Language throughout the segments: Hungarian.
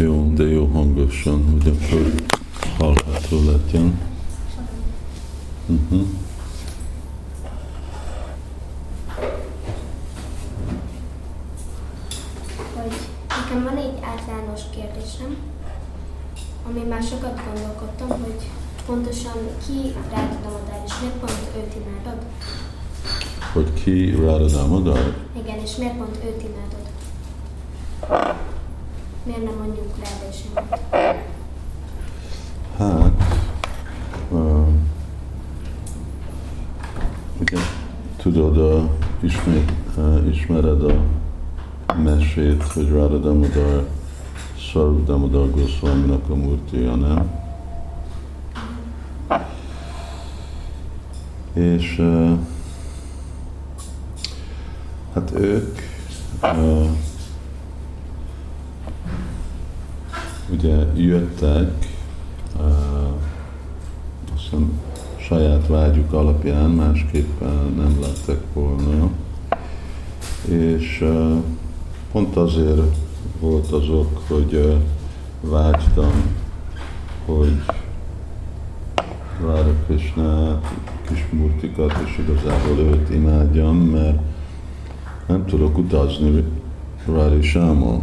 Jó, de jó hangosan, hogy akkor hallható legyen. Uh-huh. hogy nekem van egy általános kérdésem, ami már sokat gondolkodtam, hogy pontosan ki rá tudom oda, és miért pont őt imádod? Hogy ki Radha Damodar? Igen, és miért pont őt imádod? Miért nem mondjuk rá Hát, uh, ugye, tudod, uh, ismét, uh, ismered a mesét, hogy Radha Damodar Sarup Damodar Goswaminak a murtija, nem? És uh, hát ők uh, ugye jöttek uh, azt hiszem, saját vágyuk alapján, másképp nem lettek volna. És uh, pont azért volt azok, hogy uh, vágytam, hogy Rára Krishna kis murtikat, és igazából őt imádjam, mert nem tudok utazni Rári Sámon.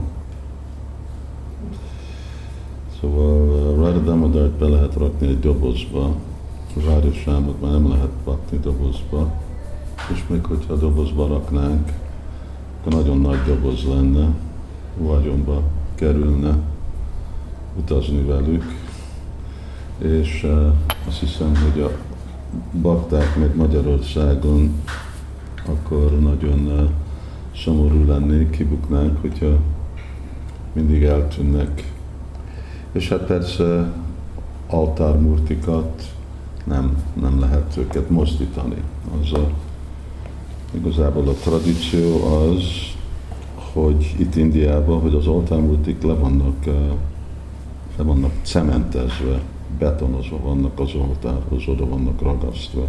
Szóval uh, Rára Damadart be lehet rakni egy dobozba, Rári Sámot már nem lehet rakni dobozba, és még hogyha a dobozba raknánk, akkor nagyon nagy doboz lenne, vagyonba kerülne utazni velük, és uh, azt hiszem, hogy a bakták meg Magyarországon akkor nagyon uh, szomorú lennék, kibuknánk, hogyha mindig eltűnnek. És hát persze altármurtikat nem, nem lehet őket mozdítani. Az a, igazából a tradíció az, hogy itt Indiában, hogy az altármurtik le vannak, le vannak cementezve, betonozva vannak az oltárhoz, oda vannak ragasztva.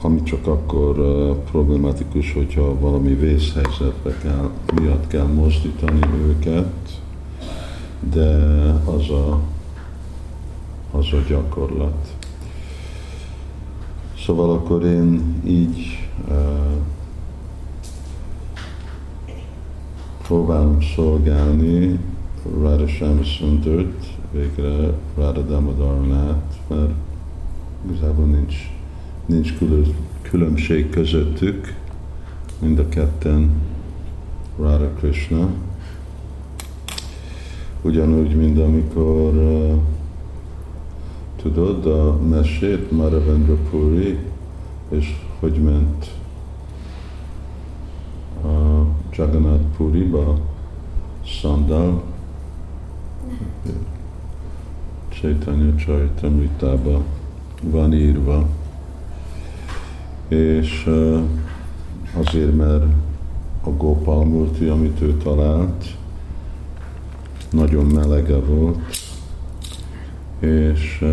Ami csak akkor uh, problematikus, hogyha valami vészhelyzetbe kell, miatt kell mozdítani őket, de az a, az a gyakorlat. Szóval akkor én így uh, próbálom szolgálni Radha Sundart, végre Radha Damodaron át, mert igazából nincs, nincs külön, különbség közöttük, mind a ketten Radha Krishna. Ugyanúgy, mint amikor uh, tudod a mesét, Maravendra Puri, és hogy ment a Jagannath Puriba, Sandal, Chaitanya Charitamritába van írva, és azért, mert a Gopal Murti, amit ő talált, nagyon melege volt, és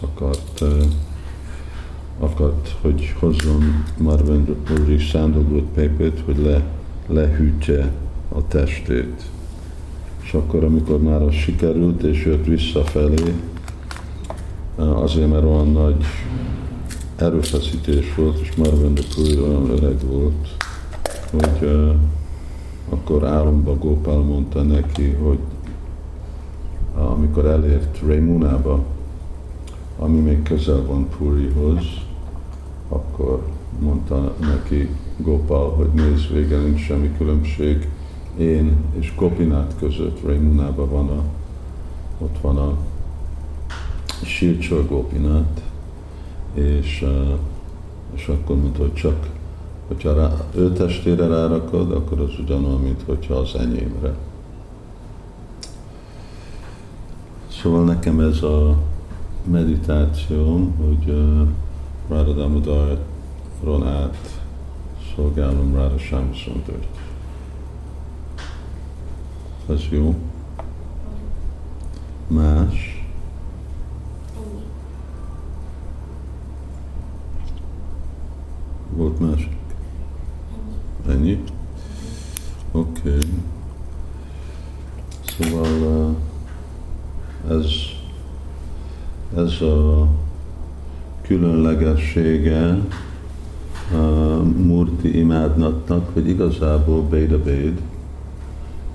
akart, akart, hogy hozzon Marvendra Puri szándogult pépét, hogy le, lehűtje a testét. És akkor, amikor már az sikerült, és jött visszafelé, azért, mert olyan nagy erőfeszítés volt, és már Vendekúj olyan öreg volt, hogy uh, akkor álomba Gopál mondta neki, hogy amikor elért Raymunába, ami még közel van Purihoz, akkor mondta neki Gopal, hogy nézd, vége nincs semmi különbség. Én és Kopinát között, Raimunában van a, ott van a Sircsor Gopinát, és, és akkor mondta, hogy csak, hogyha rá, ő testére rárakod, akkor az ugyanolyan, mint hogyha az enyémre. Szóval nekem ez a meditációm, hogy uh, Radha Damodar át szolgálom Radha Shamsundart. Az jó. Más. Volt másik? Ennyi? Oké. Okay. Szóval ez, ez a különlegessége a Murti imádnatnak, hogy igazából Béd,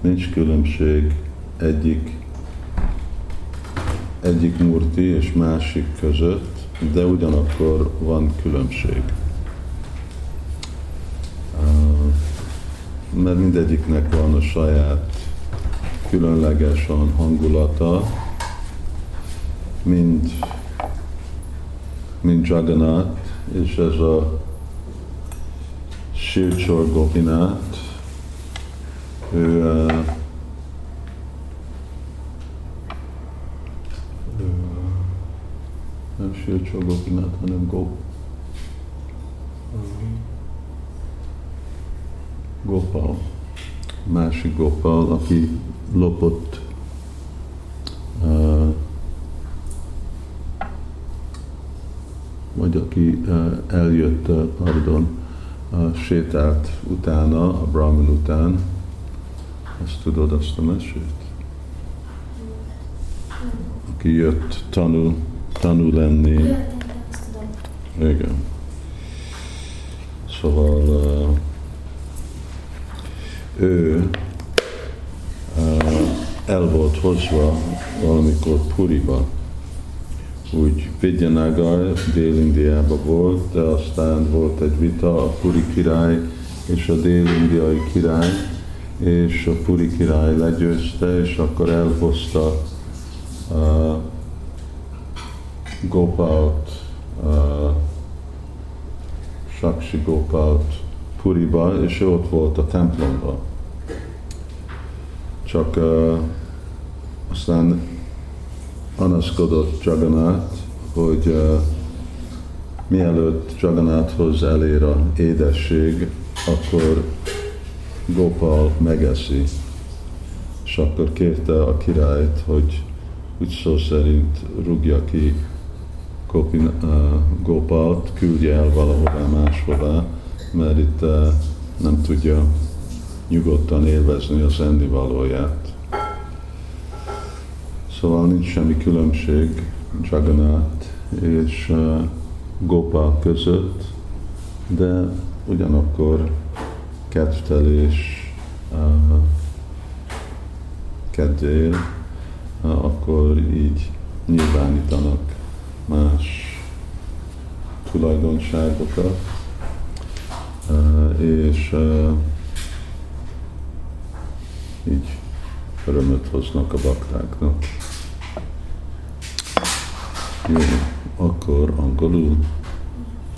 nincs különbség egyik, egyik Murti és másik között, de ugyanakkor van különbség. Mert mindegyiknek van a saját különleges hangulata, mind, mind Jagannath, és ez a Sircsor Gopinath, ő, ő nem Sircsor Gopinath, hanem Gop, Gopal, másik Gopal, aki lopott uh, vagy aki uh, eljött, uh, pardon, uh, sétált utána, a Brahman után, azt tudod azt a mesét? Aki jött tanul, tanul lenni. Igen. Szóval uh, ő el volt hozva valamikor Puriba. Úgy Vidyanagar Dél-Indiában volt, de aztán volt egy vita a Puri király és a dél-indiai király, és a Puri király legyőzte, és akkor elhozta uh, Gopalt, uh, Saksi Gopalt Puriba, és ott volt a templomban csak uh, aztán anaszkodott Jagannath, hogy uh, mielőtt Jagannathhoz elér a édesség, akkor Gopal megeszi, és akkor kérte a királyt, hogy úgy szó szerint rúgja ki Gopin, uh, Gopalt, küldje el valahová máshová, mert itt uh, nem tudja nyugodtan élvezni az ennivalóját. Szóval nincs semmi különbség Jagannath és Gopa között, de ugyanakkor kedvtelés uh, kedvéért, uh, akkor így nyilvánítanak más tulajdonságokat, és így örömöt hoznak a baktáknak. Jó, akkor angolul.